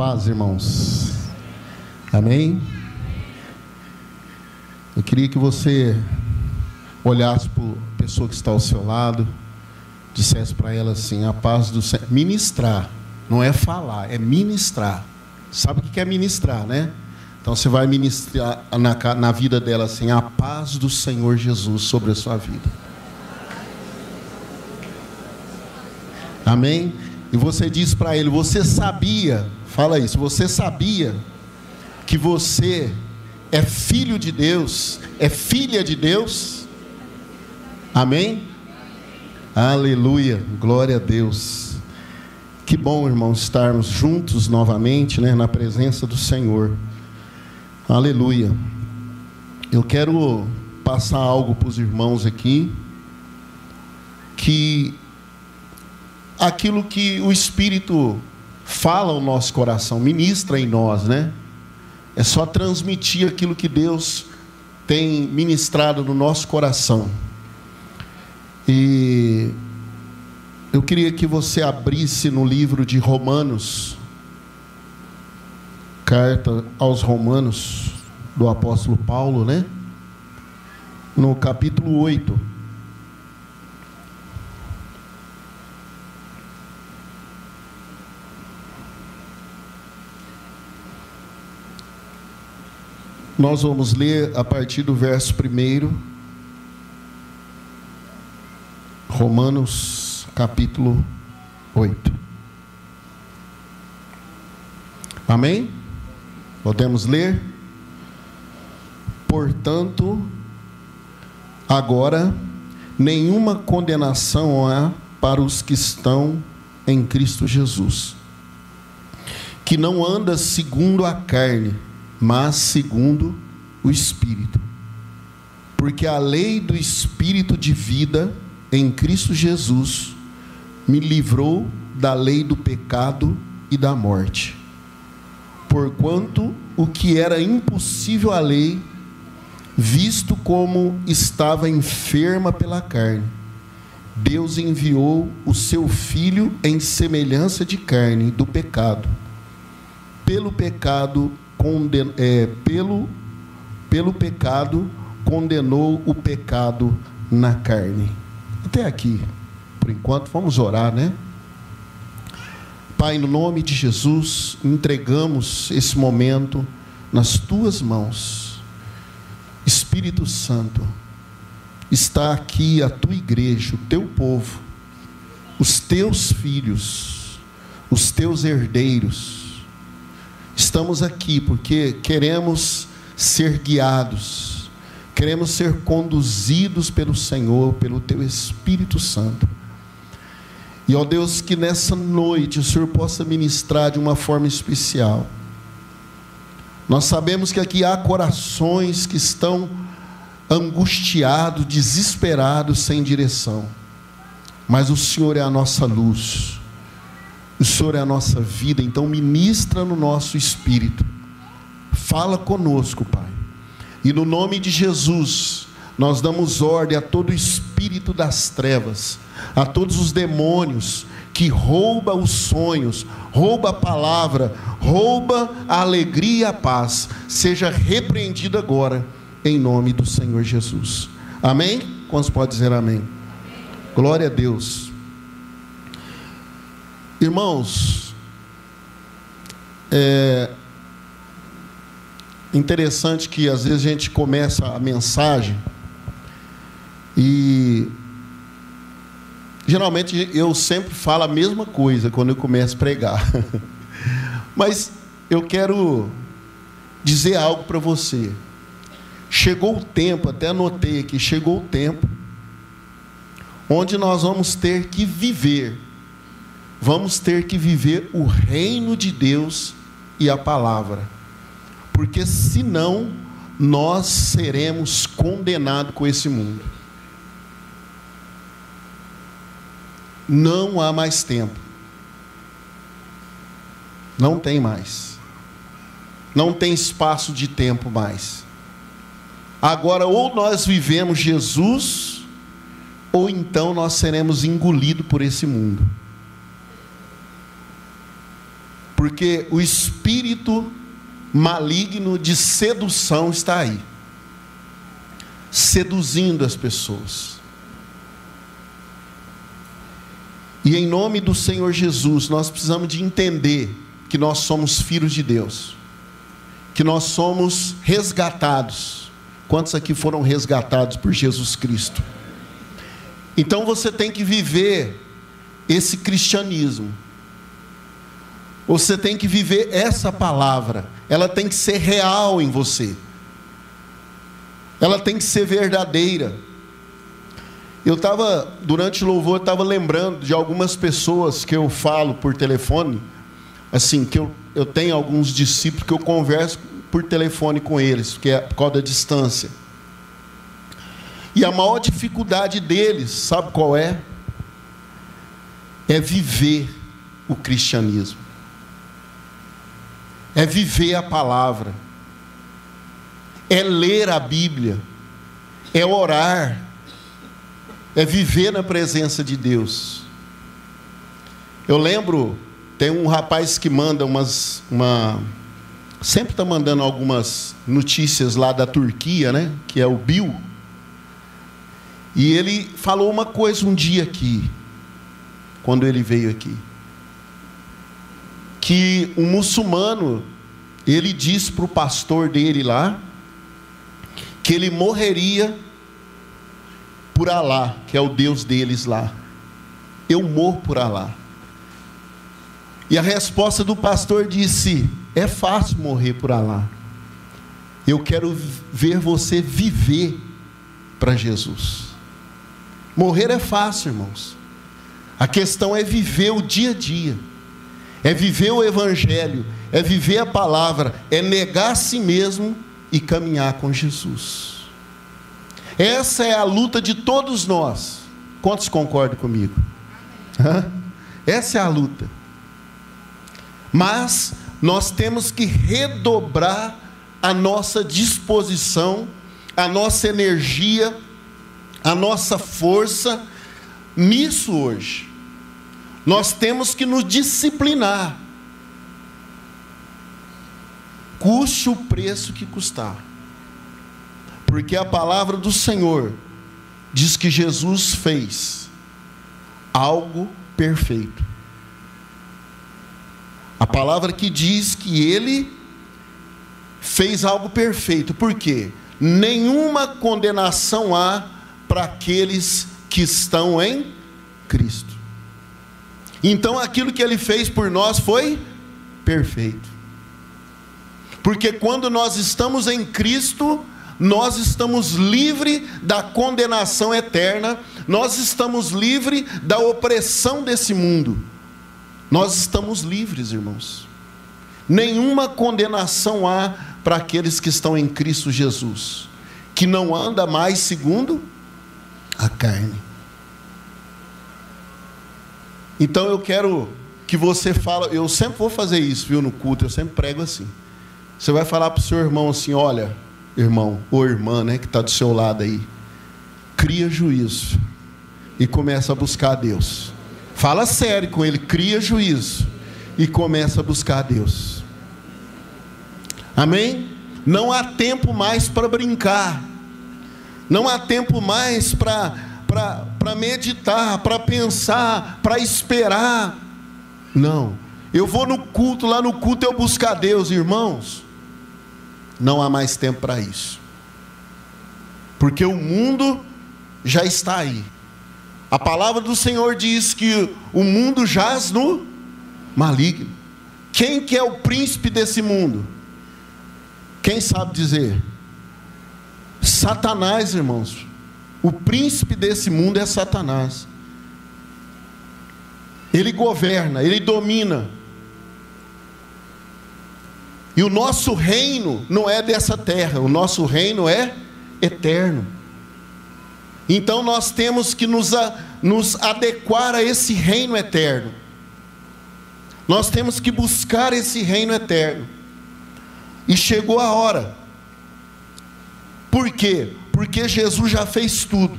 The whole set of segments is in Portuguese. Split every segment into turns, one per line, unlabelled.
paz, irmãos. Amém? Eu queria que você olhasse para a pessoa que está ao seu lado, dissesse para ela assim: a paz do Senhor. Ministrar, não é falar, é ministrar. Sabe o que é ministrar, né? Então você vai ministrar na, na vida dela assim: a paz do Senhor Jesus sobre a sua vida. Amém? E você diz para ele: Você sabia, fala isso, você sabia que você é filho de Deus, é filha de Deus? Amém? Aleluia, glória a Deus. Que bom, irmãos, estarmos juntos novamente, né, na presença do Senhor. Aleluia. Eu quero passar algo para os irmãos aqui que aquilo que o Espírito fala ao nosso coração, ministra em nós, né? É só transmitir aquilo que Deus tem ministrado no nosso coração. E eu queria que você abrisse no livro de Romanos, carta aos Romanos, do apóstolo Paulo, né? No capítulo 8. Nós vamos ler a partir do verso 1, Romanos capítulo 8. Amém? Podemos ler? Portanto, agora, nenhuma condenação há para os que estão em Cristo Jesus, que não anda segundo a carne, mas segundo o Espírito. Porque a lei do Espírito de vida em Cristo Jesus me livrou da lei do pecado e da morte. Porquanto o que era impossível à lei, visto como estava enferma pela carne, Deus enviou o seu filho em semelhança de carne do pecado. Pelo pecado conden, é, pelo, pelo pecado, condenou o pecado na carne. Até aqui, por enquanto, vamos orar, né? Pai, no nome de Jesus, entregamos esse momento nas tuas mãos. Espírito Santo, está aqui a tua igreja, o teu povo, os teus filhos, os teus herdeiros, Estamos aqui porque queremos ser guiados, queremos ser conduzidos pelo Senhor, pelo Teu Espírito Santo. E ó Deus, que nessa noite o Senhor possa ministrar de uma forma especial. Nós sabemos que aqui há corações que estão angustiados, desesperados, sem direção. Mas o Senhor é a nossa luz. O Senhor é a nossa vida, então ministra no nosso espírito. Fala conosco, Pai. E no nome de Jesus, nós damos ordem a todo espírito das trevas, a todos os demônios que rouba os sonhos, rouba a palavra, rouba a alegria e a paz, seja repreendido agora em nome do Senhor Jesus. Amém? Quantos pode dizer amém? Glória a Deus. Irmãos, é interessante que às vezes a gente começa a mensagem e geralmente eu sempre falo a mesma coisa quando eu começo a pregar. Mas eu quero dizer algo para você. Chegou o tempo, até anotei aqui, chegou o tempo onde nós vamos ter que viver vamos ter que viver o reino de Deus e a palavra. Porque senão nós seremos condenados com esse mundo. Não há mais tempo. Não tem mais. Não tem espaço de tempo mais. Agora, ou nós vivemos Jesus, ou então nós seremos engolidos por esse mundo. Porque o espírito maligno de sedução está aí seduzindo as pessoas. E em nome do Senhor Jesus, nós precisamos de entender que nós somos filhos de Deus, que nós somos resgatados. Quantos aqui foram resgatados por Jesus Cristo? Então você tem que viver esse cristianismo. Você tem que viver essa palavra. Ela tem que ser real em você. Ela tem que ser verdadeira. Eu estava, durante o louvor, eu estava lembrando de algumas pessoas que eu falo por telefone, assim, que eu, eu tenho alguns discípulos que eu converso por telefone com eles, que é por causa da distância. E a maior dificuldade deles, sabe qual é? É viver o cristianismo. É viver a palavra. É ler a Bíblia. É orar. É viver na presença de Deus. Eu lembro, tem um rapaz que manda umas uma sempre está mandando algumas notícias lá da Turquia, né? Que é o Bill. E ele falou uma coisa um dia aqui, quando ele veio aqui, que um muçulmano ele disse para o pastor dele lá que ele morreria por Alá, que é o Deus deles lá. Eu morro por Alá. E a resposta do pastor disse: É fácil morrer por Alá. Eu quero ver você viver para Jesus. Morrer é fácil, irmãos. A questão é viver o dia a dia, é viver o Evangelho, é viver a palavra, é negar a si mesmo e caminhar com Jesus. Essa é a luta de todos nós. Quantos concordam comigo? Essa é a luta. Mas nós temos que redobrar a nossa disposição, a nossa energia, a nossa força nisso hoje. Nós temos que nos disciplinar, custe o preço que custar, porque a palavra do Senhor diz que Jesus fez algo perfeito. A palavra que diz que ele fez algo perfeito, por quê? Nenhuma condenação há para aqueles que estão em Cristo. Então aquilo que ele fez por nós foi perfeito. Porque quando nós estamos em Cristo, nós estamos livres da condenação eterna, nós estamos livres da opressão desse mundo. Nós estamos livres, irmãos. Nenhuma condenação há para aqueles que estão em Cristo Jesus que não anda mais segundo a carne. Então eu quero que você fale, eu sempre vou fazer isso, viu, no culto, eu sempre prego assim. Você vai falar para o seu irmão assim: olha, irmão ou irmã, né, que está do seu lado aí, cria juízo e começa a buscar a Deus. Fala sério com ele, cria juízo e começa a buscar a Deus. Amém? Não há tempo mais para brincar. Não há tempo mais para meditar, para pensar, para esperar. Não. Eu vou no culto, lá no culto eu buscar Deus, irmãos. Não há mais tempo para isso. Porque o mundo já está aí. A palavra do Senhor diz que o mundo jaz no maligno. Quem que é o príncipe desse mundo? Quem sabe dizer? Satanás, irmãos. O príncipe desse mundo é Satanás. Ele governa, ele domina. E o nosso reino não é dessa terra, o nosso reino é eterno. Então nós temos que nos, a, nos adequar a esse reino eterno. Nós temos que buscar esse reino eterno. E chegou a hora. Por quê? Porque Jesus já fez tudo.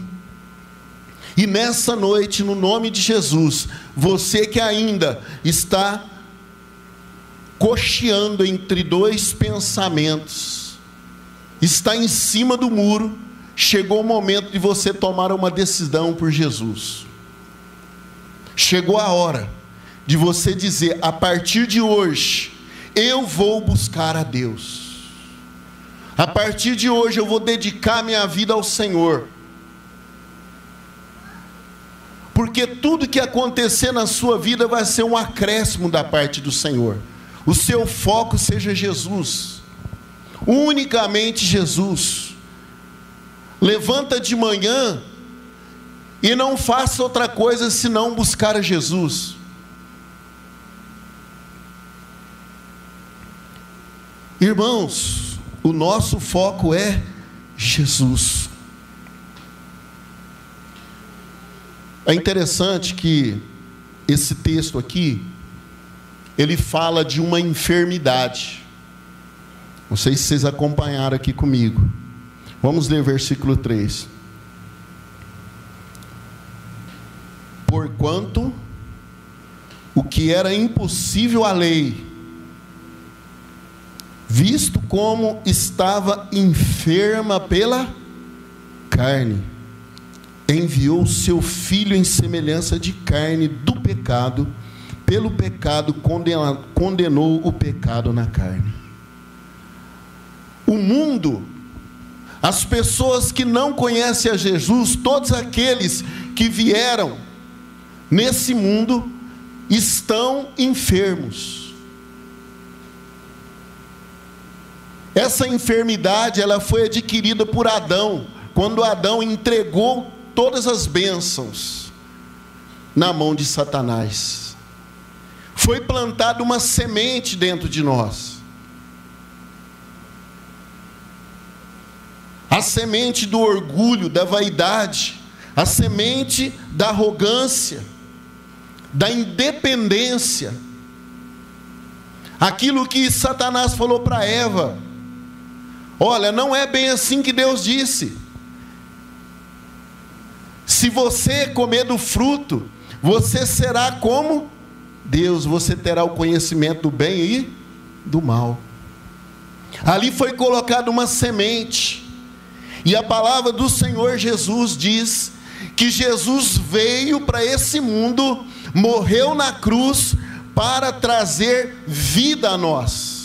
E nessa noite, no nome de Jesus, você que ainda está cocheando entre dois pensamentos, está em cima do muro, chegou o momento de você tomar uma decisão por Jesus. Chegou a hora de você dizer: a partir de hoje, eu vou buscar a Deus. A partir de hoje, eu vou dedicar minha vida ao Senhor. Porque tudo que acontecer na sua vida vai ser um acréscimo da parte do Senhor. O seu foco seja Jesus, unicamente Jesus. Levanta de manhã e não faça outra coisa senão buscar a Jesus. Irmãos, o nosso foco é Jesus. É interessante que esse texto aqui, ele fala de uma enfermidade. Não sei se vocês acompanharam aqui comigo. Vamos ler versículo 3. Porquanto o que era impossível à lei, visto como estava enferma pela carne, enviou seu filho em semelhança de carne do pecado, pelo pecado condenou o pecado na carne. O mundo, as pessoas que não conhecem a Jesus, todos aqueles que vieram nesse mundo estão enfermos. Essa enfermidade ela foi adquirida por Adão, quando Adão entregou todas as bênçãos na mão de Satanás. Foi plantada uma semente dentro de nós. A semente do orgulho, da vaidade, a semente da arrogância, da independência. Aquilo que Satanás falou para Eva: Olha, não é bem assim que Deus disse. Se você comer do fruto, você será como Deus, você terá o conhecimento do bem e do mal. Ali foi colocada uma semente, e a palavra do Senhor Jesus diz que Jesus veio para esse mundo, morreu na cruz para trazer vida a nós,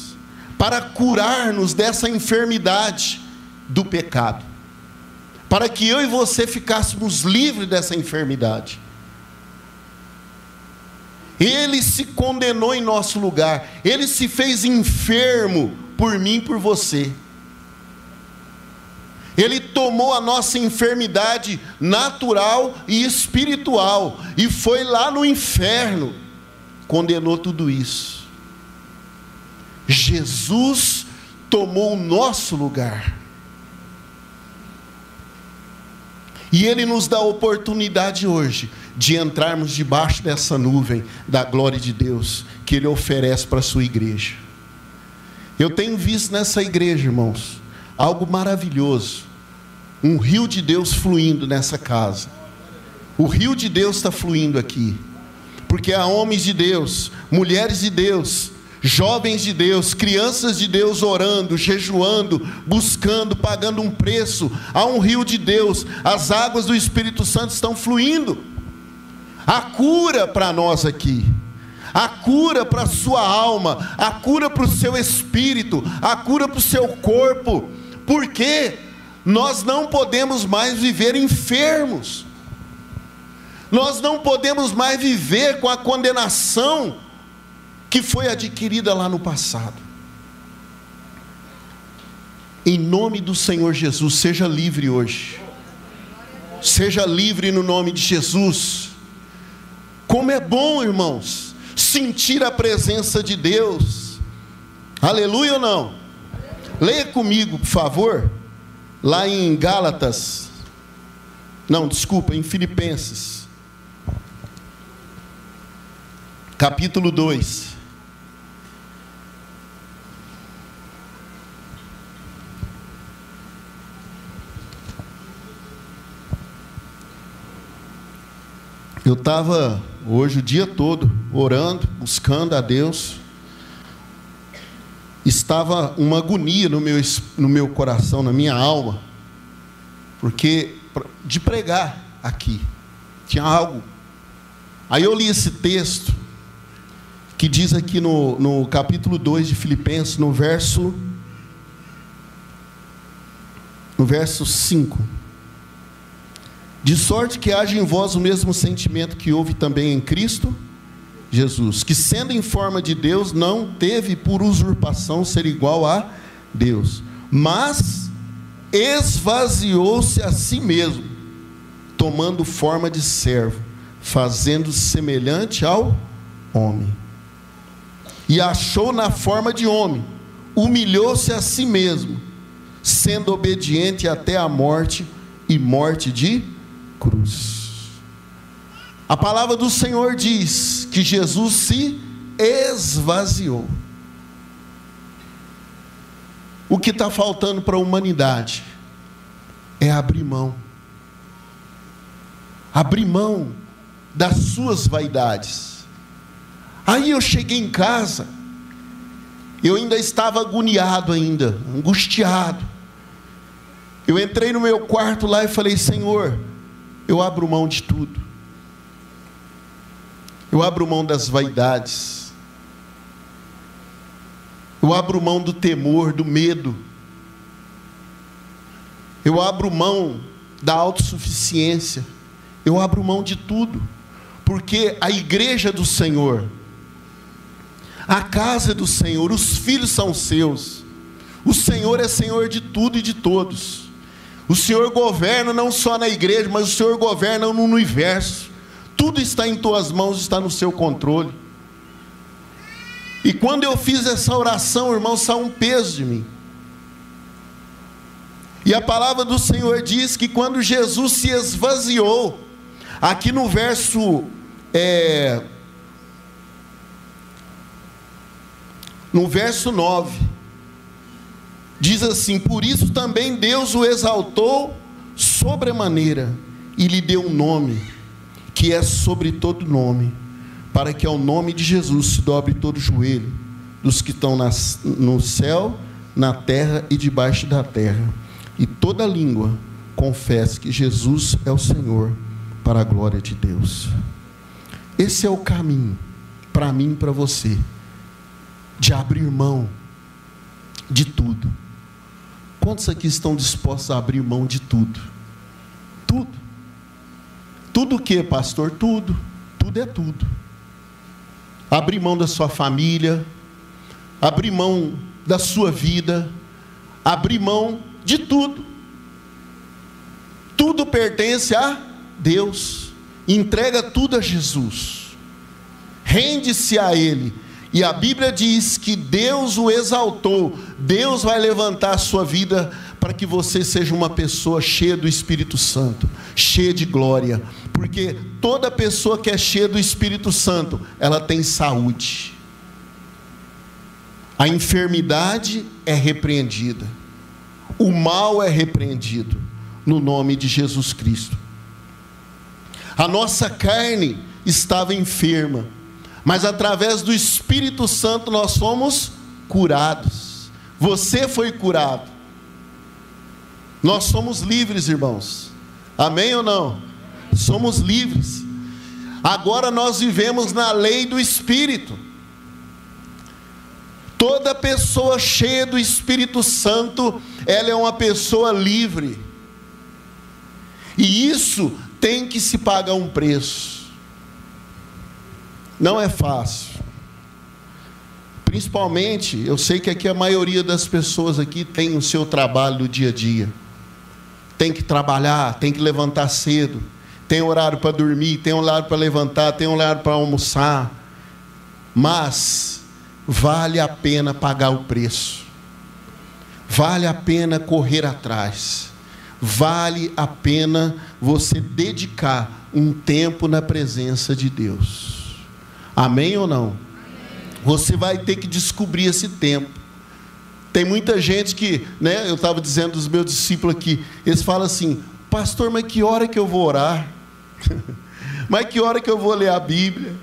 para curar-nos dessa enfermidade do pecado para que eu e você ficássemos livres dessa enfermidade. Ele se condenou em nosso lugar, ele se fez enfermo por mim por você. Ele tomou a nossa enfermidade natural e espiritual e foi lá no inferno, condenou tudo isso. Jesus tomou o nosso lugar. E Ele nos dá a oportunidade hoje de entrarmos debaixo dessa nuvem da glória de Deus que Ele oferece para a sua igreja. Eu tenho visto nessa igreja, irmãos, algo maravilhoso. Um rio de Deus fluindo nessa casa. O rio de Deus está fluindo aqui. Porque há homens de Deus, mulheres de Deus, jovens de Deus, crianças de Deus orando, jejuando, buscando, pagando um preço. Há um rio de Deus, as águas do Espírito Santo estão fluindo. A cura para nós aqui, a cura para a sua alma, a cura para o seu espírito, a cura para o seu corpo, porque nós não podemos mais viver enfermos. Nós não podemos mais viver com a condenação que foi adquirida lá no passado. Em nome do Senhor Jesus, seja livre hoje. Seja livre no nome de Jesus. Como é bom, irmãos, sentir a presença de Deus. Aleluia ou não? Leia comigo, por favor, lá em Gálatas. Não, desculpa, em Filipenses. Capítulo 2. Eu estava hoje o dia todo orando, buscando a Deus, estava uma agonia no meu, no meu coração, na minha alma, porque de pregar aqui, tinha algo. Aí eu li esse texto, que diz aqui no, no capítulo 2 de Filipenses, no verso. No verso 5. De sorte que haja em vós o mesmo sentimento que houve também em Cristo Jesus, que sendo em forma de Deus, não teve por usurpação ser igual a Deus, mas esvaziou-se a si mesmo, tomando forma de servo, fazendo-se semelhante ao homem. E achou na forma de homem, humilhou-se a si mesmo, sendo obediente até a morte e morte de cruz. A palavra do Senhor diz que Jesus se esvaziou. O que está faltando para a humanidade é abrir mão. Abrir mão das suas vaidades. Aí eu cheguei em casa, eu ainda estava agoniado ainda, angustiado. Eu entrei no meu quarto lá e falei: Senhor, eu abro mão de tudo. Eu abro mão das vaidades. Eu abro mão do temor, do medo. Eu abro mão da autossuficiência. Eu abro mão de tudo. Porque a igreja do Senhor, a casa do Senhor, os filhos são seus. O Senhor é Senhor de tudo e de todos. O Senhor governa não só na igreja, mas o Senhor governa no universo. Tudo está em tuas mãos, está no seu controle. E quando eu fiz essa oração, irmão, saiu um peso de mim. E a palavra do Senhor diz que quando Jesus se esvaziou, aqui no verso. É, no verso 9, diz assim: Por isso também Deus o exaltou sobremaneira e lhe deu um nome que é sobre todo nome, para que ao nome de Jesus se dobre todo o joelho dos que estão nas, no céu, na terra e debaixo da terra, e toda língua confesse que Jesus é o Senhor, para a glória de Deus. Esse é o caminho para mim e para você, de abrir mão de tudo. Quantos aqui estão dispostos a abrir mão de tudo? Tudo. Tudo o que, pastor? Tudo. Tudo é tudo. Abrir mão da sua família, abrir mão da sua vida, abrir mão de tudo. Tudo pertence a Deus. Entrega tudo a Jesus. Rende-se a Ele. E a Bíblia diz que Deus o exaltou. Deus vai levantar a sua vida para que você seja uma pessoa cheia do Espírito Santo, cheia de glória, porque toda pessoa que é cheia do Espírito Santo, ela tem saúde. A enfermidade é repreendida, o mal é repreendido, no nome de Jesus Cristo. A nossa carne estava enferma, mas através do Espírito Santo nós fomos curados. Você foi curado. Nós somos livres, irmãos. Amém ou não? Somos livres. Agora nós vivemos na lei do Espírito. Toda pessoa cheia do Espírito Santo, ela é uma pessoa livre. E isso tem que se pagar um preço. Não é fácil. Principalmente, eu sei que aqui a maioria das pessoas aqui tem o seu trabalho do dia a dia tem que trabalhar, tem que levantar cedo, tem horário para dormir, tem horário para levantar, tem horário para almoçar. Mas vale a pena pagar o preço. Vale a pena correr atrás. Vale a pena você dedicar um tempo na presença de Deus. Amém ou não? Você vai ter que descobrir esse tempo. Tem muita gente que, né, eu estava dizendo dos meus discípulos aqui, eles falam assim, pastor, mas que hora que eu vou orar? mas que hora que eu vou ler a Bíblia?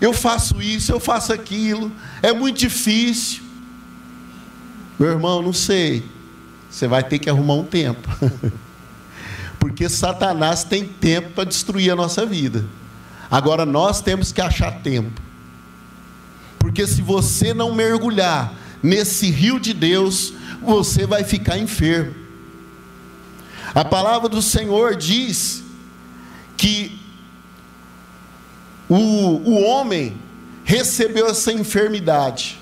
Eu faço isso, eu faço aquilo, é muito difícil. Meu irmão, não sei. Você vai ter que arrumar um tempo. Porque Satanás tem tempo para destruir a nossa vida. Agora nós temos que achar tempo. Porque se você não mergulhar nesse rio de Deus, você vai ficar enfermo. A palavra do Senhor diz que o, o homem recebeu essa enfermidade.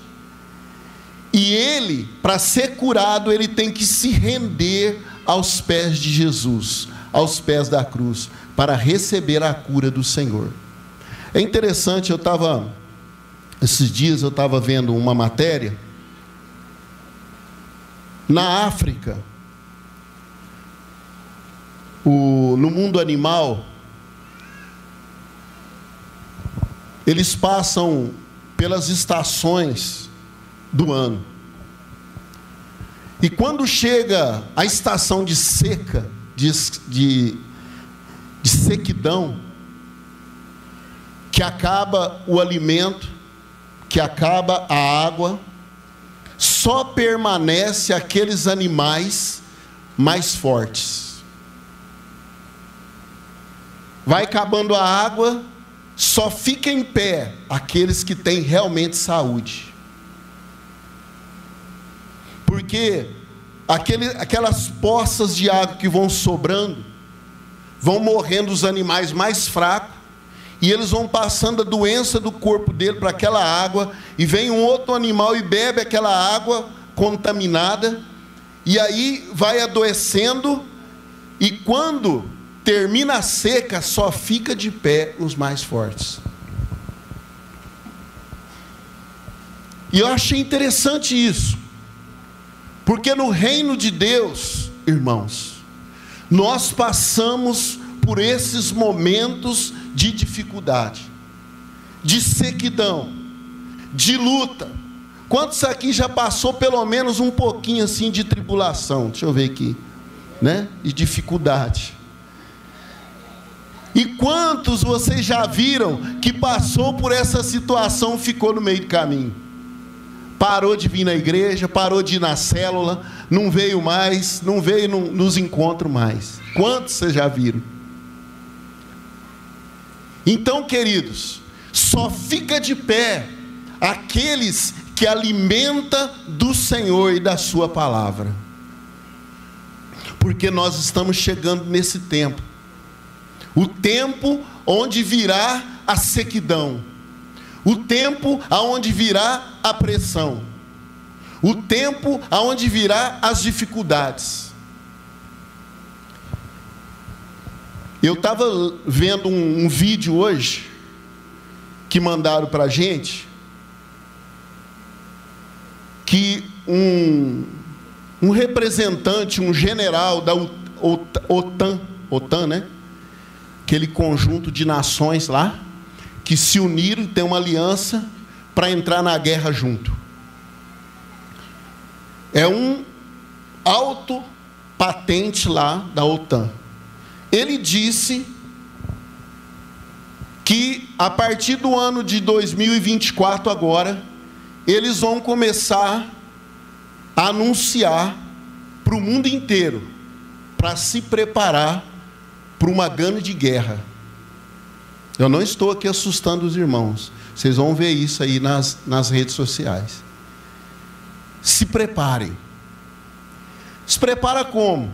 E ele, para ser curado, ele tem que se render aos pés de Jesus, aos pés da cruz, para receber a cura do Senhor. É interessante, eu estava, esses dias eu estava vendo uma matéria, na África, o, no mundo animal, eles passam pelas estações do ano. E quando chega a estação de seca, de, de, de sequidão, que acaba o alimento, que acaba a água, só permanece aqueles animais mais fortes. Vai acabando a água, só fica em pé aqueles que têm realmente saúde. Porque aquele, aquelas poças de água que vão sobrando, vão morrendo os animais mais fracos, e eles vão passando a doença do corpo dele para aquela água, e vem um outro animal e bebe aquela água contaminada, e aí vai adoecendo, e quando termina a seca, só fica de pé os mais fortes. E eu achei interessante isso, porque no reino de Deus, irmãos, nós passamos por esses momentos de dificuldade, de sequidão, de luta. Quantos aqui já passou pelo menos um pouquinho assim de tribulação? Deixa eu ver aqui, né? De dificuldade. E quantos vocês já viram que passou por essa situação, ficou no meio do caminho? Parou de vir na igreja, parou de ir na célula, não veio mais, não veio nos encontros mais. Quantos vocês já viram? Então, queridos, só fica de pé aqueles que alimenta do Senhor e da sua palavra. Porque nós estamos chegando nesse tempo o tempo onde virá a sequidão, o tempo aonde virá a pressão, o tempo aonde virá as dificuldades. Eu estava vendo um, um, vídeo hoje que mandaram para a gente que um, um representante, um general da OTAN, OTAN, né? aquele conjunto de nações lá, que se uniram e têm uma aliança para entrar na guerra junto. É um alto patente lá da OTAN. Ele disse que a partir do ano de 2024 agora, eles vão começar a anunciar para o mundo inteiro para se preparar para uma grande guerra. Eu não estou aqui assustando os irmãos. Vocês vão ver isso aí nas, nas redes sociais. Se preparem. Se prepara como?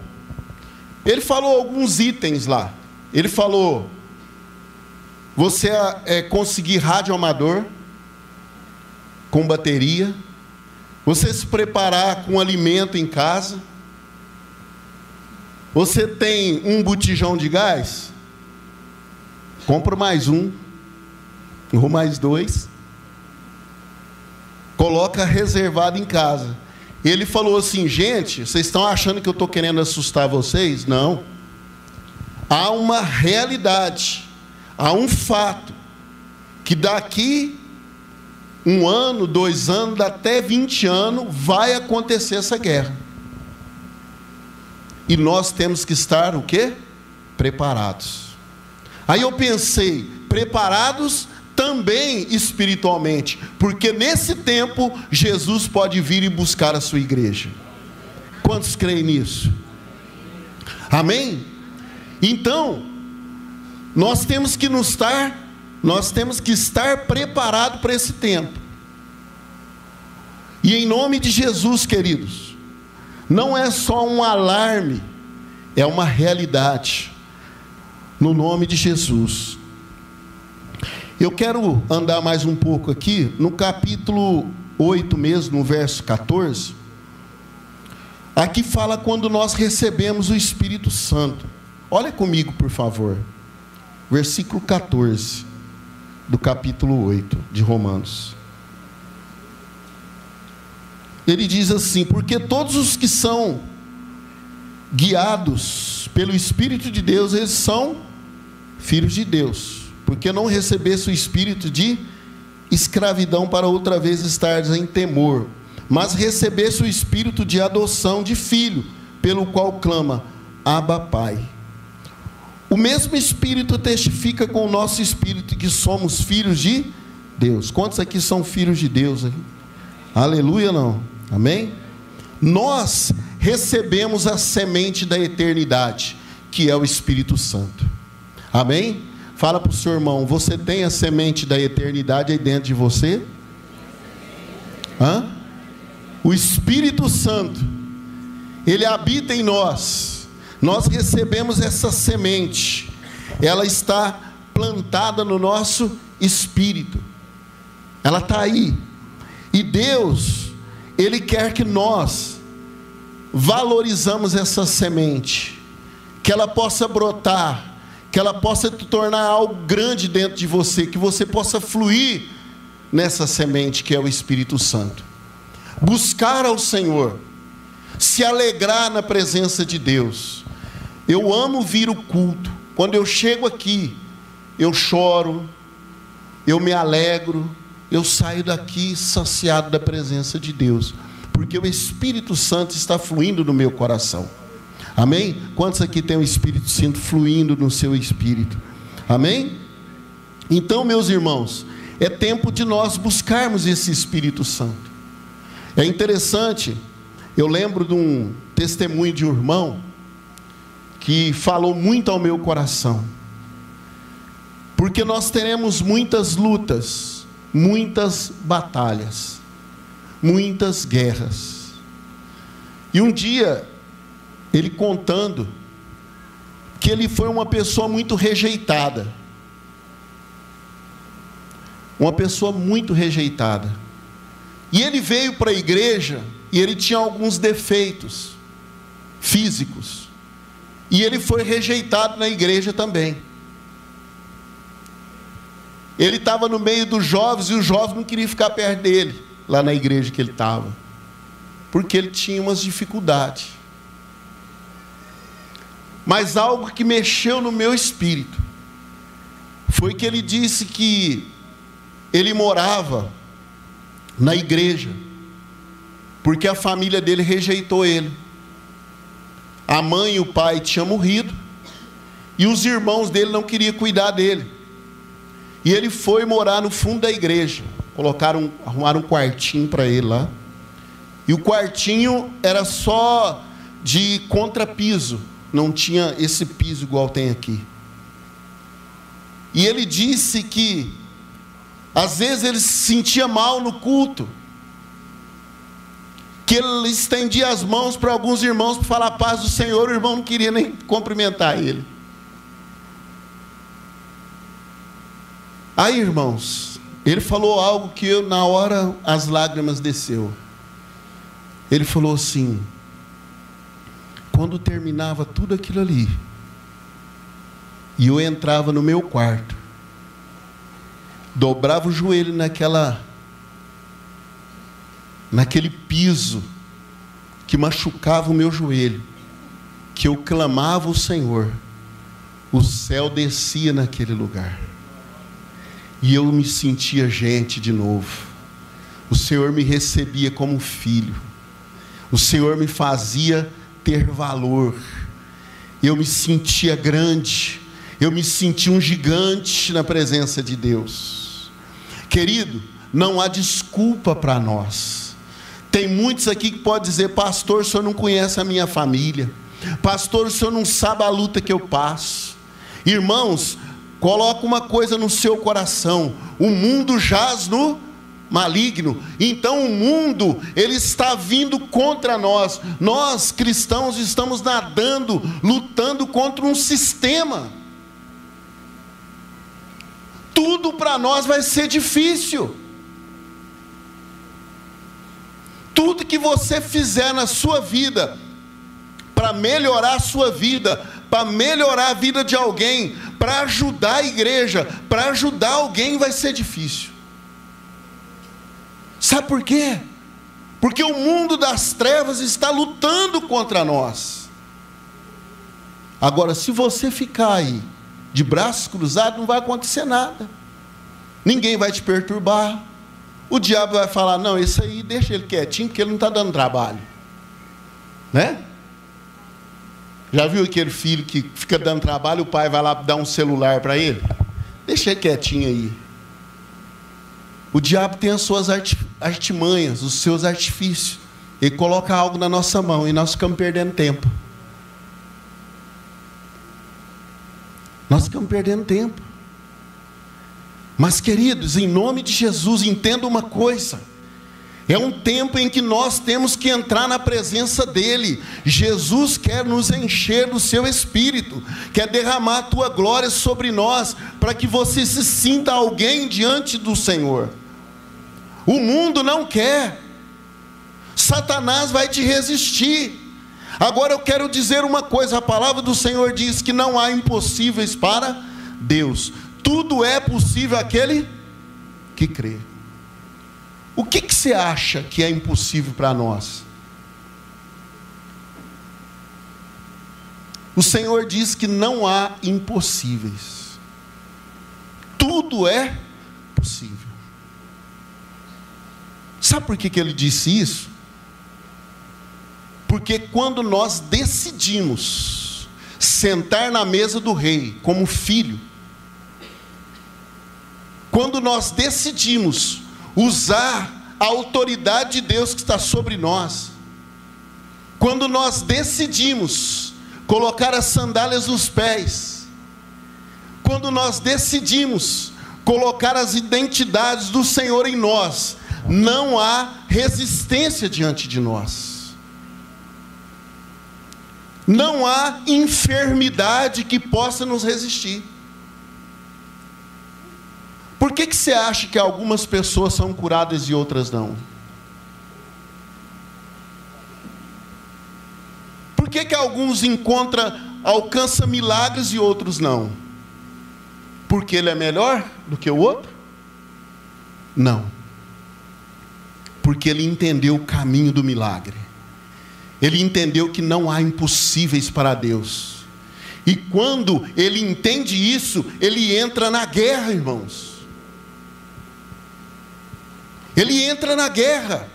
Ele falou alguns itens lá. Ele falou: você é, é conseguir rádio amador com bateria, você se preparar com alimento em casa, você tem um botijão de gás? Compra mais um, ou mais dois. Coloca reservado em casa. Ele falou assim: gente, vocês estão achando que eu estou querendo assustar vocês? Não. Há uma realidade, há um fato, que daqui um ano, dois anos, até 20 anos, vai acontecer essa guerra. E nós temos que estar o quê? Preparados. Aí eu pensei, preparados também espiritualmente, porque nesse tempo Jesus pode vir e buscar a sua igreja. Quantos creem nisso? Amém? Então, nós temos que nos estar, nós temos que estar preparado para esse tempo. E em nome de Jesus, queridos, não é só um alarme, é uma realidade. No nome de Jesus. Eu quero andar mais um pouco aqui, no capítulo 8 mesmo, no verso 14. Aqui fala quando nós recebemos o Espírito Santo. Olha comigo, por favor. Versículo 14 do capítulo 8 de Romanos. Ele diz assim: Porque todos os que são guiados pelo Espírito de Deus, eles são filhos de Deus porque não recebesse o espírito de escravidão para outra vez estares em temor, mas recebesse o espírito de adoção de filho, pelo qual clama: Abba, Pai. O mesmo espírito testifica com o nosso espírito que somos filhos de Deus. Quantos aqui são filhos de Deus? Hein? Aleluia, não? Amém? Nós recebemos a semente da eternidade, que é o Espírito Santo. Amém? Fala para o seu irmão: você tem a semente da eternidade aí dentro de você? Hã? O Espírito Santo, ele habita em nós. Nós recebemos essa semente, ela está plantada no nosso espírito, ela está aí. E Deus, Ele quer que nós valorizamos essa semente, que ela possa brotar que ela possa te tornar algo grande dentro de você, que você possa fluir nessa semente que é o Espírito Santo. Buscar ao Senhor, se alegrar na presença de Deus. Eu amo vir o culto. Quando eu chego aqui, eu choro, eu me alegro, eu saio daqui saciado da presença de Deus, porque o Espírito Santo está fluindo no meu coração. Amém? Quantos aqui tem o Espírito Santo fluindo no seu espírito? Amém? Então, meus irmãos, é tempo de nós buscarmos esse Espírito Santo. É interessante, eu lembro de um testemunho de um irmão que falou muito ao meu coração. Porque nós teremos muitas lutas, muitas batalhas, muitas guerras. E um dia ele contando que ele foi uma pessoa muito rejeitada. Uma pessoa muito rejeitada. E ele veio para a igreja e ele tinha alguns defeitos físicos. E ele foi rejeitado na igreja também. Ele estava no meio dos jovens e os jovens não queriam ficar perto dele, lá na igreja que ele estava. Porque ele tinha umas dificuldades mas algo que mexeu no meu espírito foi que ele disse que ele morava na igreja, porque a família dele rejeitou ele. A mãe e o pai tinham morrido, e os irmãos dele não queriam cuidar dele. E ele foi morar no fundo da igreja. Colocaram, arrumaram um quartinho para ele lá. E o quartinho era só de contrapiso não tinha esse piso igual tem aqui. E ele disse que às vezes ele se sentia mal no culto, que ele estendia as mãos para alguns irmãos para falar a paz do Senhor, o irmão não queria nem cumprimentar ele. Aí, irmãos, ele falou algo que eu, na hora as lágrimas desceu. Ele falou assim: quando terminava tudo aquilo ali, e eu entrava no meu quarto, dobrava o joelho naquela naquele piso que machucava o meu joelho, que eu clamava o Senhor, o céu descia naquele lugar. E eu me sentia gente de novo. O Senhor me recebia como filho. O Senhor me fazia ter valor. Eu me sentia grande, eu me sentia um gigante na presença de Deus. Querido, não há desculpa para nós. Tem muitos aqui que podem dizer, pastor, o senhor não conhece a minha família. Pastor, o senhor não sabe a luta que eu passo. Irmãos, coloca uma coisa no seu coração: o mundo jaz no maligno. Então o mundo, ele está vindo contra nós. Nós cristãos estamos nadando, lutando contra um sistema. Tudo para nós vai ser difícil. Tudo que você fizer na sua vida para melhorar a sua vida, para melhorar a vida de alguém, para ajudar a igreja, para ajudar alguém vai ser difícil. Sabe por quê? Porque o mundo das trevas está lutando contra nós. Agora, se você ficar aí de braços cruzados, não vai acontecer nada. Ninguém vai te perturbar. O diabo vai falar: não, isso aí deixa ele quietinho, porque ele não está dando trabalho. Né? Já viu aquele filho que fica dando trabalho, o pai vai lá dar um celular para ele? Deixa ele quietinho aí. O diabo tem as suas artimanhas, os seus artifícios. Ele coloca algo na nossa mão e nós ficamos perdendo tempo. Nós ficamos perdendo tempo. Mas, queridos, em nome de Jesus, entenda uma coisa. É um tempo em que nós temos que entrar na presença dEle. Jesus quer nos encher do seu espírito, quer derramar a tua glória sobre nós, para que você se sinta alguém diante do Senhor. O mundo não quer, Satanás vai te resistir. Agora eu quero dizer uma coisa: a palavra do Senhor diz que não há impossíveis para Deus, tudo é possível aquele que crê. O que, que você acha que é impossível para nós? O Senhor diz que não há impossíveis. Tudo é possível. Sabe por que, que ele disse isso? Porque quando nós decidimos sentar na mesa do rei como filho, quando nós decidimos usar a autoridade de Deus que está sobre nós. Quando nós decidimos colocar as sandálias nos pés, quando nós decidimos colocar as identidades do Senhor em nós, não há resistência diante de nós. Não há enfermidade que possa nos resistir. Por que, que você acha que algumas pessoas são curadas e outras não? Por que, que alguns encontram, alcançam milagres e outros não? Porque ele é melhor do que o outro? Não. Porque ele entendeu o caminho do milagre. Ele entendeu que não há impossíveis para Deus. E quando ele entende isso, ele entra na guerra, irmãos. Ele entra na guerra.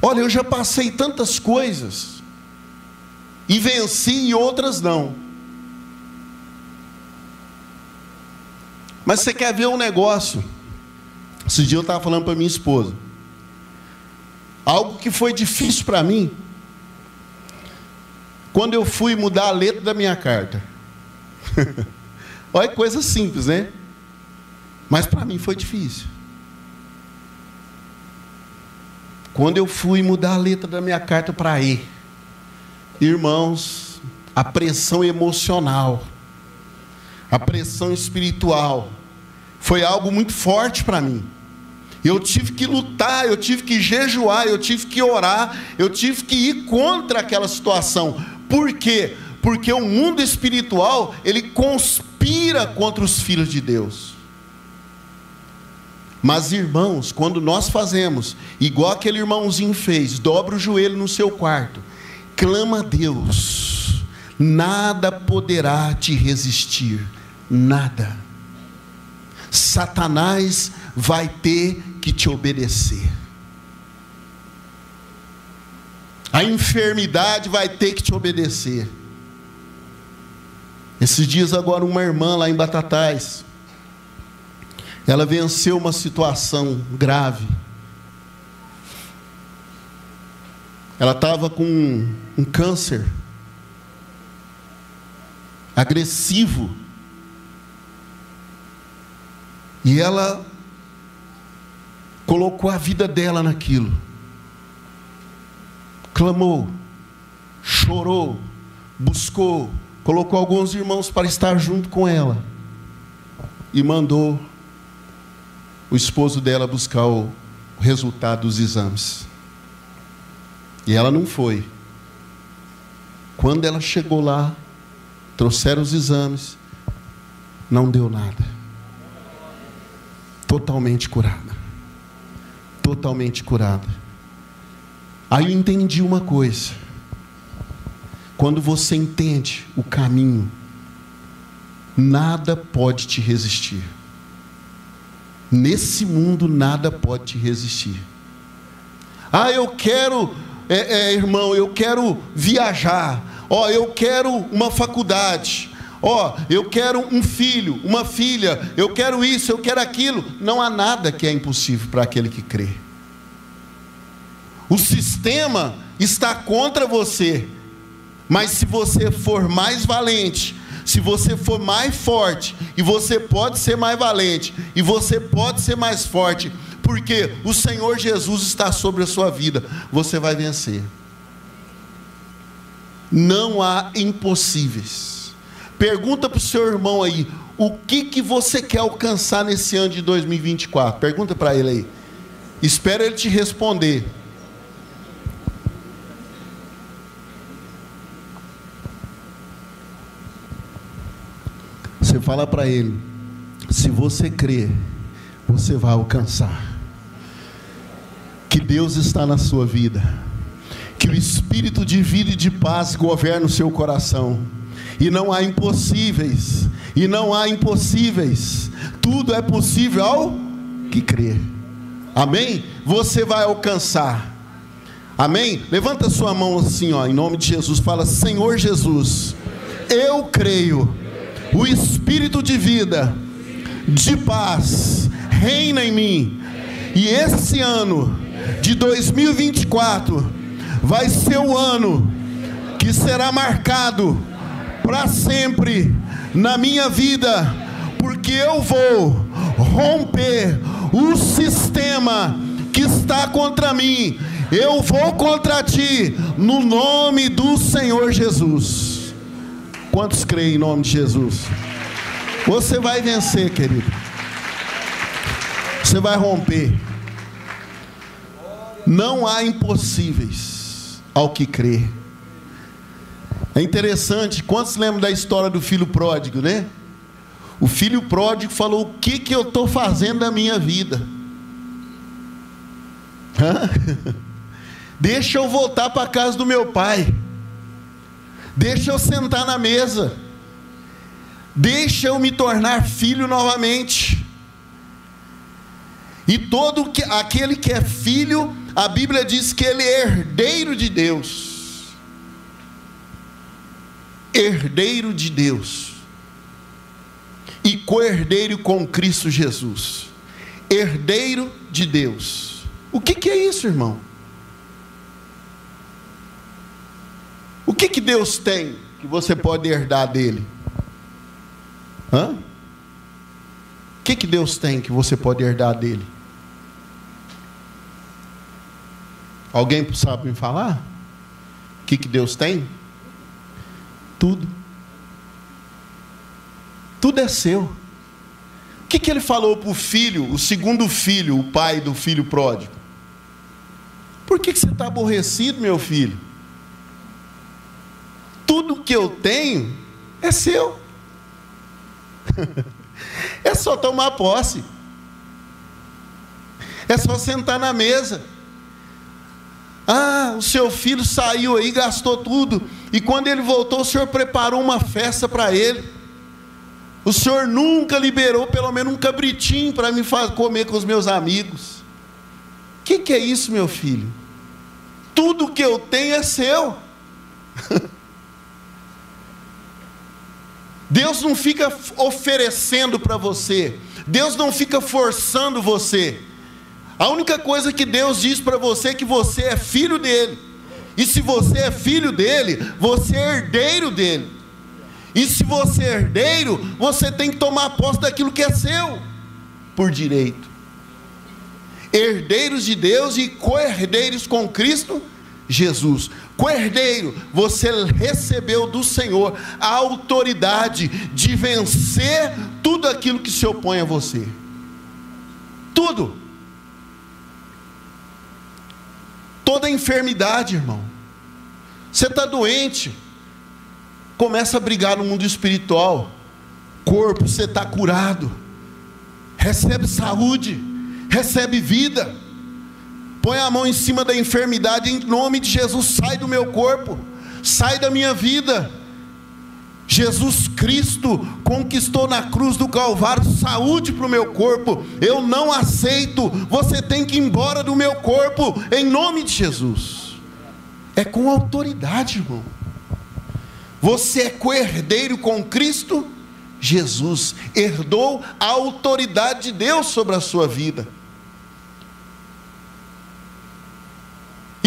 Olha, eu já passei tantas coisas e venci e outras não. Mas você quer ver um negócio? Esse dia eu estava falando para minha esposa. Algo que foi difícil para mim. Quando eu fui mudar a letra da minha carta. Olha, coisa simples, né? Mas para mim foi difícil. Quando eu fui mudar a letra da minha carta para E, irmãos, a pressão emocional, a pressão espiritual, foi algo muito forte para mim. Eu tive que lutar, eu tive que jejuar, eu tive que orar, eu tive que ir contra aquela situação. Por quê? Porque o mundo espiritual, ele conspira contra os filhos de Deus. Mas, irmãos, quando nós fazemos, igual aquele irmãozinho fez, dobra o joelho no seu quarto, clama a Deus, nada poderá te resistir, nada. Satanás vai ter que te obedecer. A enfermidade vai ter que te obedecer. Esses dias agora uma irmã lá em Batatais, ela venceu uma situação grave. Ela estava com um, câncer agressivo. E ela colocou a vida dela naquilo. Clamou, chorou, buscou, colocou alguns irmãos para estar junto com ela e mandou o esposo dela buscar o resultado dos exames. E ela não foi. Quando ela chegou lá, trouxeram os exames, não deu nada. Totalmente curada. Totalmente curada. Aí eu entendi uma coisa. Quando você entende o caminho, nada pode te resistir. Nesse mundo, nada pode te resistir. Ah, eu quero, é, é, irmão, eu quero viajar. Ó, oh, eu quero uma faculdade. Ó, oh, eu quero um filho, uma filha. Eu quero isso, eu quero aquilo. Não há nada que é impossível para aquele que crê. O sistema está contra você. Mas se você for mais valente, se você for mais forte, e você pode ser mais valente, e você pode ser mais forte, porque o Senhor Jesus está sobre a sua vida, você vai vencer. Não há impossíveis. Pergunta para o seu irmão aí, o que, que você quer alcançar nesse ano de 2024? Pergunta para ele aí. Espera ele te responder. Você fala para ele: se você crer, você vai alcançar. Que Deus está na sua vida. Que o espírito de vida e de paz governa o seu coração. E não há impossíveis. E não há impossíveis. Tudo é possível ao que crer. Amém? Você vai alcançar. Amém? Levanta sua mão assim, ó, em nome de Jesus. Fala: Senhor Jesus, eu creio o espírito de vida, de paz, reina em mim. E esse ano de 2024 vai ser o ano que será marcado para sempre na minha vida, porque eu vou romper o sistema que está contra mim. Eu vou contra ti no nome do Senhor Jesus. Quantos creem em nome de Jesus? Você vai vencer, querido. Você vai romper. Não há impossíveis ao que crer. É interessante, quantos lembram da história do filho pródigo, né? O filho pródigo falou: O que, que eu estou fazendo da minha vida? Hã? Deixa eu voltar para a casa do meu pai. Deixa eu sentar na mesa. Deixa eu me tornar filho novamente. E todo que, aquele que é filho, a Bíblia diz que ele é herdeiro de Deus. Herdeiro de Deus. E co-herdeiro com Cristo Jesus. Herdeiro de Deus. O que, que é isso, irmão? O que, que Deus tem que você pode herdar dele? Hã? O que, que Deus tem que você pode herdar dele? Alguém sabe me falar? O que, que Deus tem? Tudo. Tudo é seu. O que, que ele falou para o filho, o segundo filho, o pai do filho pródigo? Por que, que você está aborrecido, meu filho? Tudo que eu tenho é seu. é só tomar posse. É só sentar na mesa. Ah, o seu filho saiu aí, gastou tudo. E quando ele voltou, o senhor preparou uma festa para ele. O senhor nunca liberou pelo menos um cabritinho para me comer com os meus amigos. O que, que é isso, meu filho? Tudo que eu tenho é seu. Deus não fica oferecendo para você, Deus não fica forçando você. A única coisa que Deus diz para você é que você é filho dele. E se você é filho dele, você é herdeiro dele. E se você é herdeiro, você tem que tomar posse daquilo que é seu por direito. Herdeiros de Deus e co-herdeiros com Cristo Jesus. Co-herdeiro, você recebeu do Senhor a autoridade de vencer tudo aquilo que se opõe a você. Tudo. Toda enfermidade, irmão. Você está doente, começa a brigar no mundo espiritual. Corpo, você está curado. Recebe saúde, recebe vida. Põe a mão em cima da enfermidade, em nome de Jesus, sai do meu corpo, sai da minha vida. Jesus Cristo conquistou na cruz do Calvário saúde para o meu corpo. Eu não aceito. Você tem que ir embora do meu corpo, em nome de Jesus. É com autoridade, irmão. Você é coerdeiro com Cristo Jesus, herdou a autoridade de Deus sobre a sua vida.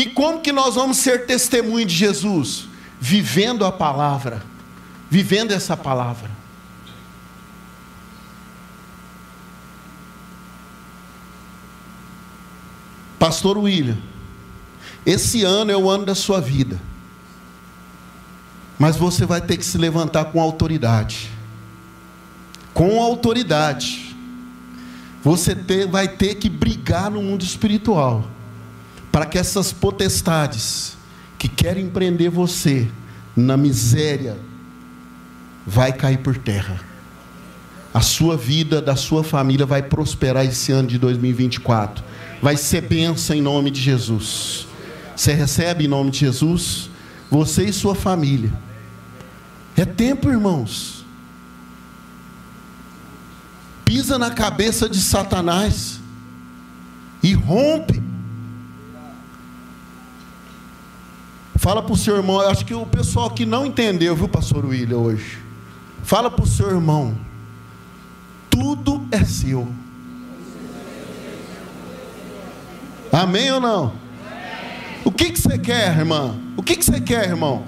E como que nós vamos ser testemunho de Jesus? Vivendo a palavra, vivendo essa palavra. Pastor William, esse ano é o ano da sua vida. Mas você vai ter que se levantar com autoridade. Com autoridade. Você ter, vai ter que brigar no mundo espiritual. Para que essas potestades que querem prender você na miséria vai cair por terra. A sua vida, da sua família vai prosperar esse ano de 2024. Vai ser benção em nome de Jesus. Você recebe em nome de Jesus? Você e sua família. É tempo, irmãos. Pisa na cabeça de Satanás e rompe. Fala para o seu irmão, eu acho que o pessoal que não entendeu, viu, pastor William, hoje. Fala para o seu irmão, tudo é seu. Amém ou não? O que, que você quer, irmã? O que, que você quer, irmão?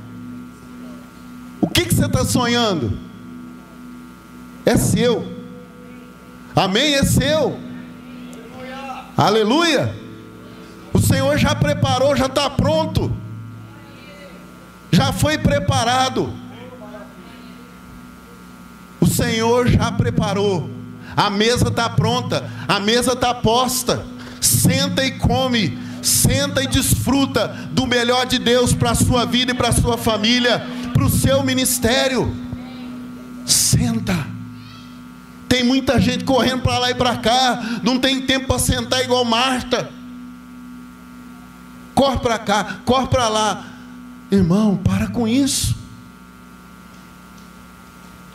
O que, que você está sonhando? É seu. Amém? É seu. Aleluia. O Senhor já preparou, já está pronto. Já foi preparado. O Senhor já preparou. A mesa está pronta. A mesa está posta. Senta e come senta e desfruta do melhor de Deus para a sua vida e para a sua família, para o seu ministério. Senta. Tem muita gente correndo para lá e para cá, não tem tempo para sentar igual Marta. Corre para cá, corre para lá. Irmão, para com isso.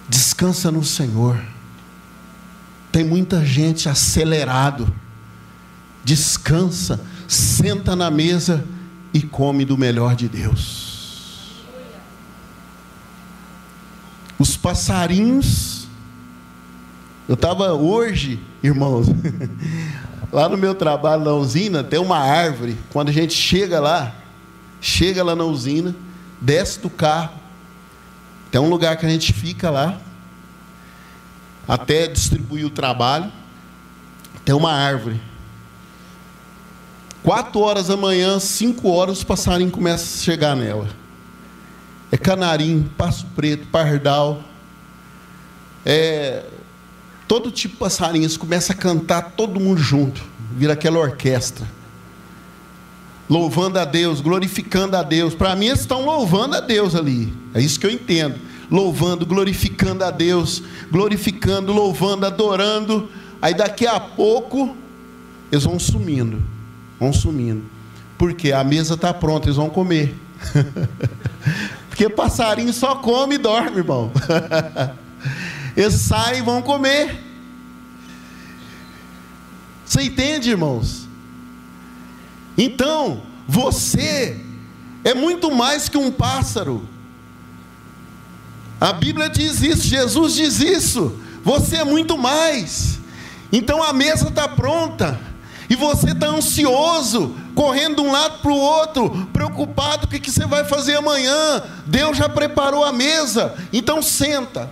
Descansa no Senhor. Tem muita gente acelerado. Descansa senta na mesa e come do melhor de Deus. Os passarinhos. Eu estava hoje, irmãos, lá no meu trabalho na usina, tem uma árvore. Quando a gente chega lá, chega lá na usina, desce do carro, tem um lugar que a gente fica lá, até distribuir o trabalho. Tem uma árvore. Quatro horas da manhã, cinco horas, os passarinhos começam a chegar nela. É canarim, passo preto, pardal. É, todo tipo de passarinhos começa a cantar todo mundo junto. Vira aquela orquestra. Louvando a Deus, glorificando a Deus. Para mim, eles estão louvando a Deus ali. É isso que eu entendo. Louvando, glorificando a Deus. Glorificando, louvando, adorando. Aí daqui a pouco, eles vão sumindo vão sumindo. Porque a mesa está pronta, eles vão comer. Porque passarinho só come e dorme, irmão. eles saem e vão comer. Você entende, irmãos? Então, você é muito mais que um pássaro. A Bíblia diz isso, Jesus diz isso. Você é muito mais. Então a mesa está pronta. E você está ansioso, correndo de um lado para o outro, preocupado com o que você vai fazer amanhã. Deus já preparou a mesa, então senta.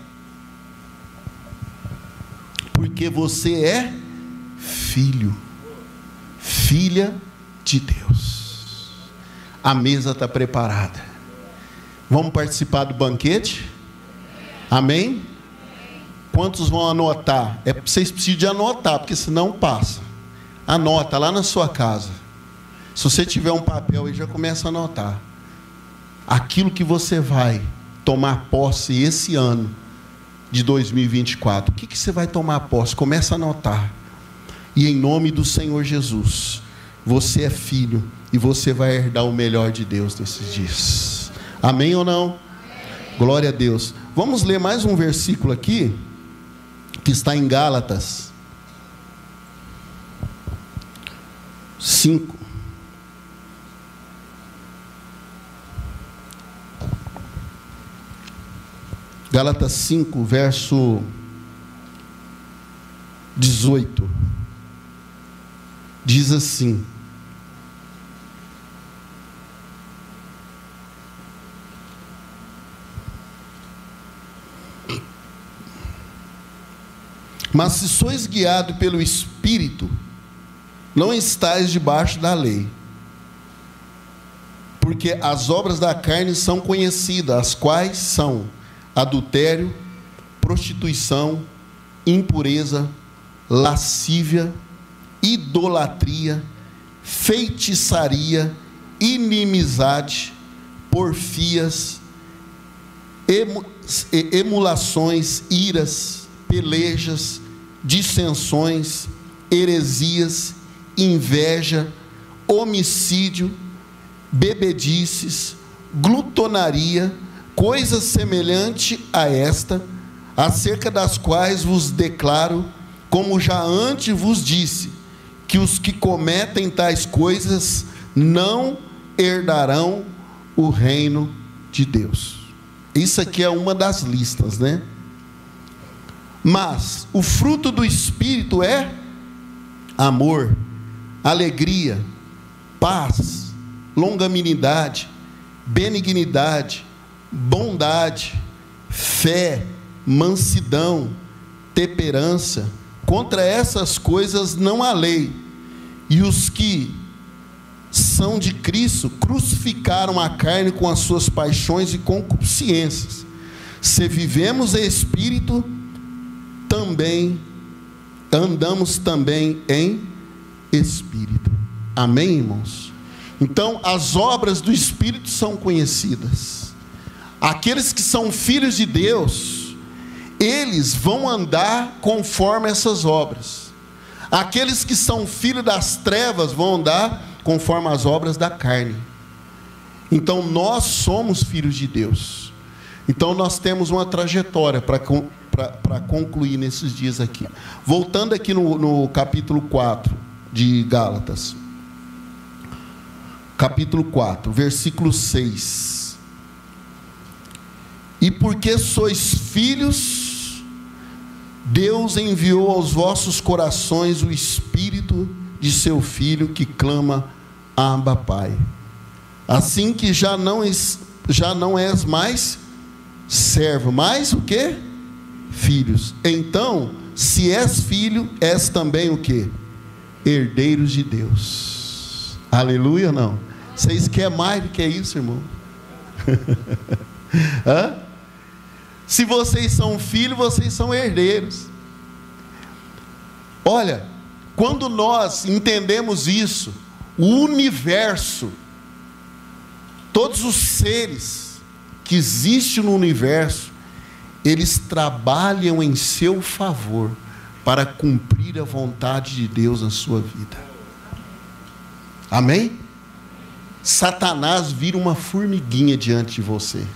Porque você é filho, filha de Deus. A mesa está preparada. Vamos participar do banquete? Amém? Quantos vão anotar? É vocês precisam de anotar, porque senão passa. Anota lá na sua casa. Se você tiver um papel aí, já começa a anotar. Aquilo que você vai tomar posse esse ano de 2024. O que, que você vai tomar posse? Começa a anotar. E em nome do Senhor Jesus, você é filho e você vai herdar o melhor de Deus nesses dias. Amém ou não? Glória a Deus. Vamos ler mais um versículo aqui, que está em Gálatas 5. Gálatas 5, verso 18. Diz assim: Mas se sois guiado pelo Espírito, não estáis debaixo da lei. Porque as obras da carne são conhecidas, as quais são adultério, prostituição, impureza, lascívia, idolatria, feitiçaria, inimizade, porfias, emulações, iras, pelejas, dissensões, heresias, inveja, homicídio, bebedices, glutonaria, coisa semelhante a esta, acerca das quais vos declaro, como já antes vos disse, que os que cometem tais coisas não herdarão o reino de Deus. Isso aqui é uma das listas, né? Mas o fruto do Espírito é amor, alegria, paz, longanimidade, benignidade, bondade, fé, mansidão, temperança. Contra essas coisas não há lei. E os que são de Cristo crucificaram a carne com as suas paixões e concupiscências. Se vivemos em espírito, também andamos também em espírito. Amém, irmãos? Então, as obras do espírito são conhecidas. Aqueles que são filhos de Deus, eles vão andar conforme essas obras. Aqueles que são filhos das trevas vão andar conforme as obras da carne. Então, nós somos filhos de Deus. Então, nós temos uma trajetória para para concluir nesses dias aqui. Voltando aqui no, no capítulo 4 de Gálatas. Capítulo 4, versículo 6. E porque sois filhos, Deus enviou aos vossos corações o Espírito de seu Filho que clama, Abba Pai. Assim que já não, já não és mais servo, mais o que? Filhos. Então, se és filho, és também o que? Herdeiros de Deus. Aleluia, não? Vocês querem mais do que isso, irmão? Se vocês são filhos, vocês são herdeiros. Olha, quando nós entendemos isso, o universo, todos os seres que existem no universo, eles trabalham em seu favor para cumprir a vontade de Deus na sua vida. Amém? Satanás vira uma formiguinha diante de você,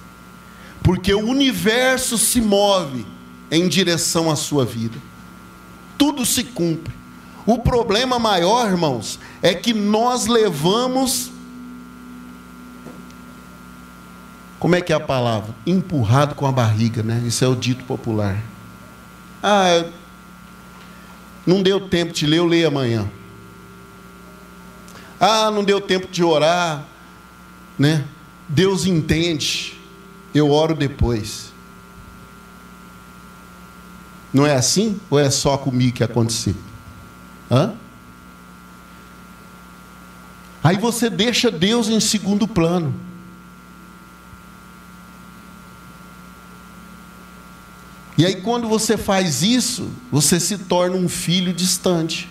porque o universo se move em direção à sua vida, tudo se cumpre. O problema maior, irmãos, é que nós levamos como é que é a palavra? Empurrado com a barriga, né? Isso é o dito popular. Ah, não deu tempo de ler, eu leio amanhã. Ah, não deu tempo de orar, né? Deus entende, eu oro depois. Não é assim? Ou é só comigo que aconteceu? Hã? Aí você deixa Deus em segundo plano. E aí, quando você faz isso, você se torna um filho distante.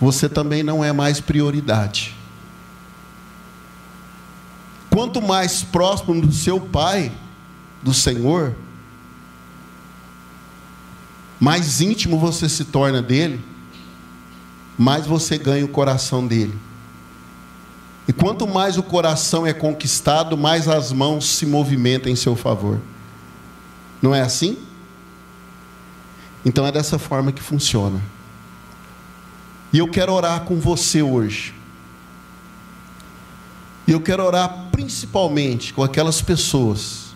Você também não é mais prioridade. Quanto mais próximo do seu pai, do Senhor, mais íntimo você se torna dele, mais você ganha o coração dele. E quanto mais o coração é conquistado, mais as mãos se movimentam em seu favor. Não é assim? Então é dessa forma que funciona. E eu quero orar com você hoje. E eu quero orar principalmente com aquelas pessoas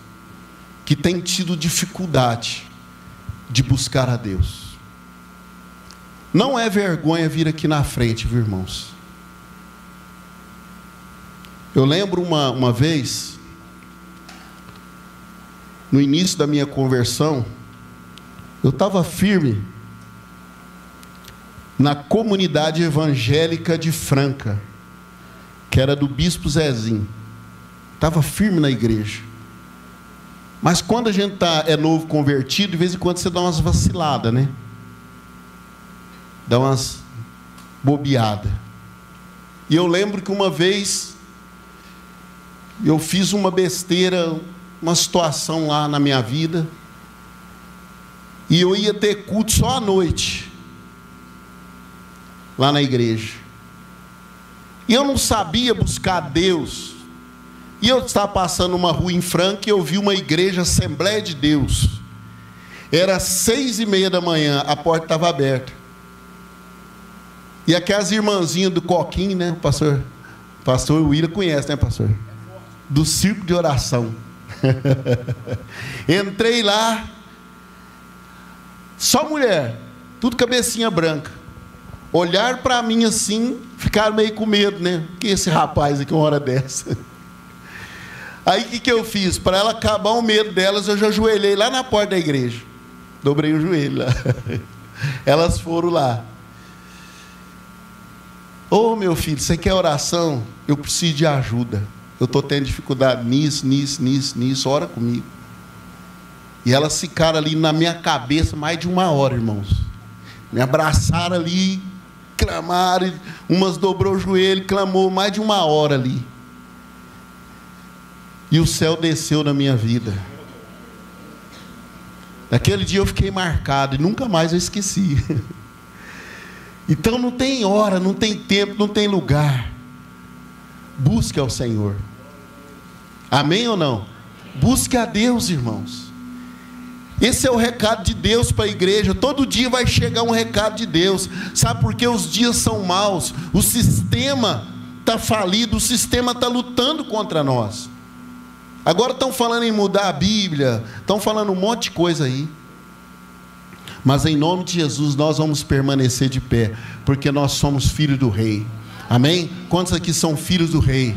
que têm tido dificuldade de buscar a Deus. Não é vergonha vir aqui na frente, viu, irmãos? Eu lembro uma, uma vez, no início da minha conversão, eu estava firme na comunidade evangélica de Franca, que era do bispo Zezinho. Estava firme na igreja. Mas quando a gente tá, é novo convertido, de vez em quando você dá umas vaciladas, né? Dá umas bobeadas. E eu lembro que uma vez eu fiz uma besteira, uma situação lá na minha vida, e eu ia ter culto só à noite, lá na igreja. E eu não sabia buscar Deus e eu estava passando uma rua em Franca e eu vi uma igreja Assembleia de Deus. Era seis e meia da manhã, a porta estava aberta. E aquelas irmãzinhas do Coquinho, né, pastor? Pastor William conhece, né, pastor? Do circo de oração. Entrei lá, só mulher, tudo cabecinha branca. Olharam para mim assim, ficaram meio com medo, né? Que esse rapaz aqui, uma hora dessa. Aí o que, que eu fiz? Para ela acabar o medo delas, eu já ajoelhei lá na porta da igreja. Dobrei o joelho lá. Elas foram lá. Ô oh, meu filho, você quer oração? Eu preciso de ajuda. Eu estou tendo dificuldade nisso, nisso, nisso, nisso. Ora comigo. E elas ficaram ali na minha cabeça mais de uma hora, irmãos. Me abraçaram ali, clamaram. Umas dobrou o joelho, clamou mais de uma hora ali. E o céu desceu na minha vida. Naquele dia eu fiquei marcado e nunca mais eu esqueci. Então não tem hora, não tem tempo, não tem lugar. Busque ao Senhor. Amém ou não? Busque a Deus, irmãos. Esse é o recado de Deus para a igreja. Todo dia vai chegar um recado de Deus. Sabe por que os dias são maus? O sistema está falido, o sistema está lutando contra nós. Agora estão falando em mudar a Bíblia, estão falando um monte de coisa aí. Mas em nome de Jesus nós vamos permanecer de pé, porque nós somos filhos do Rei. Amém? Quantos aqui são filhos do Rei?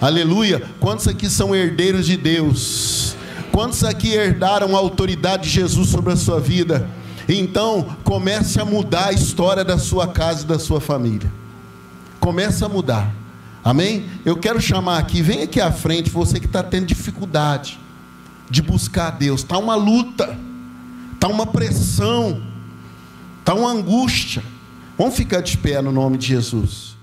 Aleluia! Quantos aqui são herdeiros de Deus? Quantos aqui herdaram a autoridade de Jesus sobre a sua vida? Então, comece a mudar a história da sua casa e da sua família. Comece a mudar. Amém? Eu quero chamar aqui, vem aqui à frente, você que está tendo dificuldade de buscar Deus. Está uma luta, está uma pressão, está uma angústia. Vamos ficar de pé no nome de Jesus.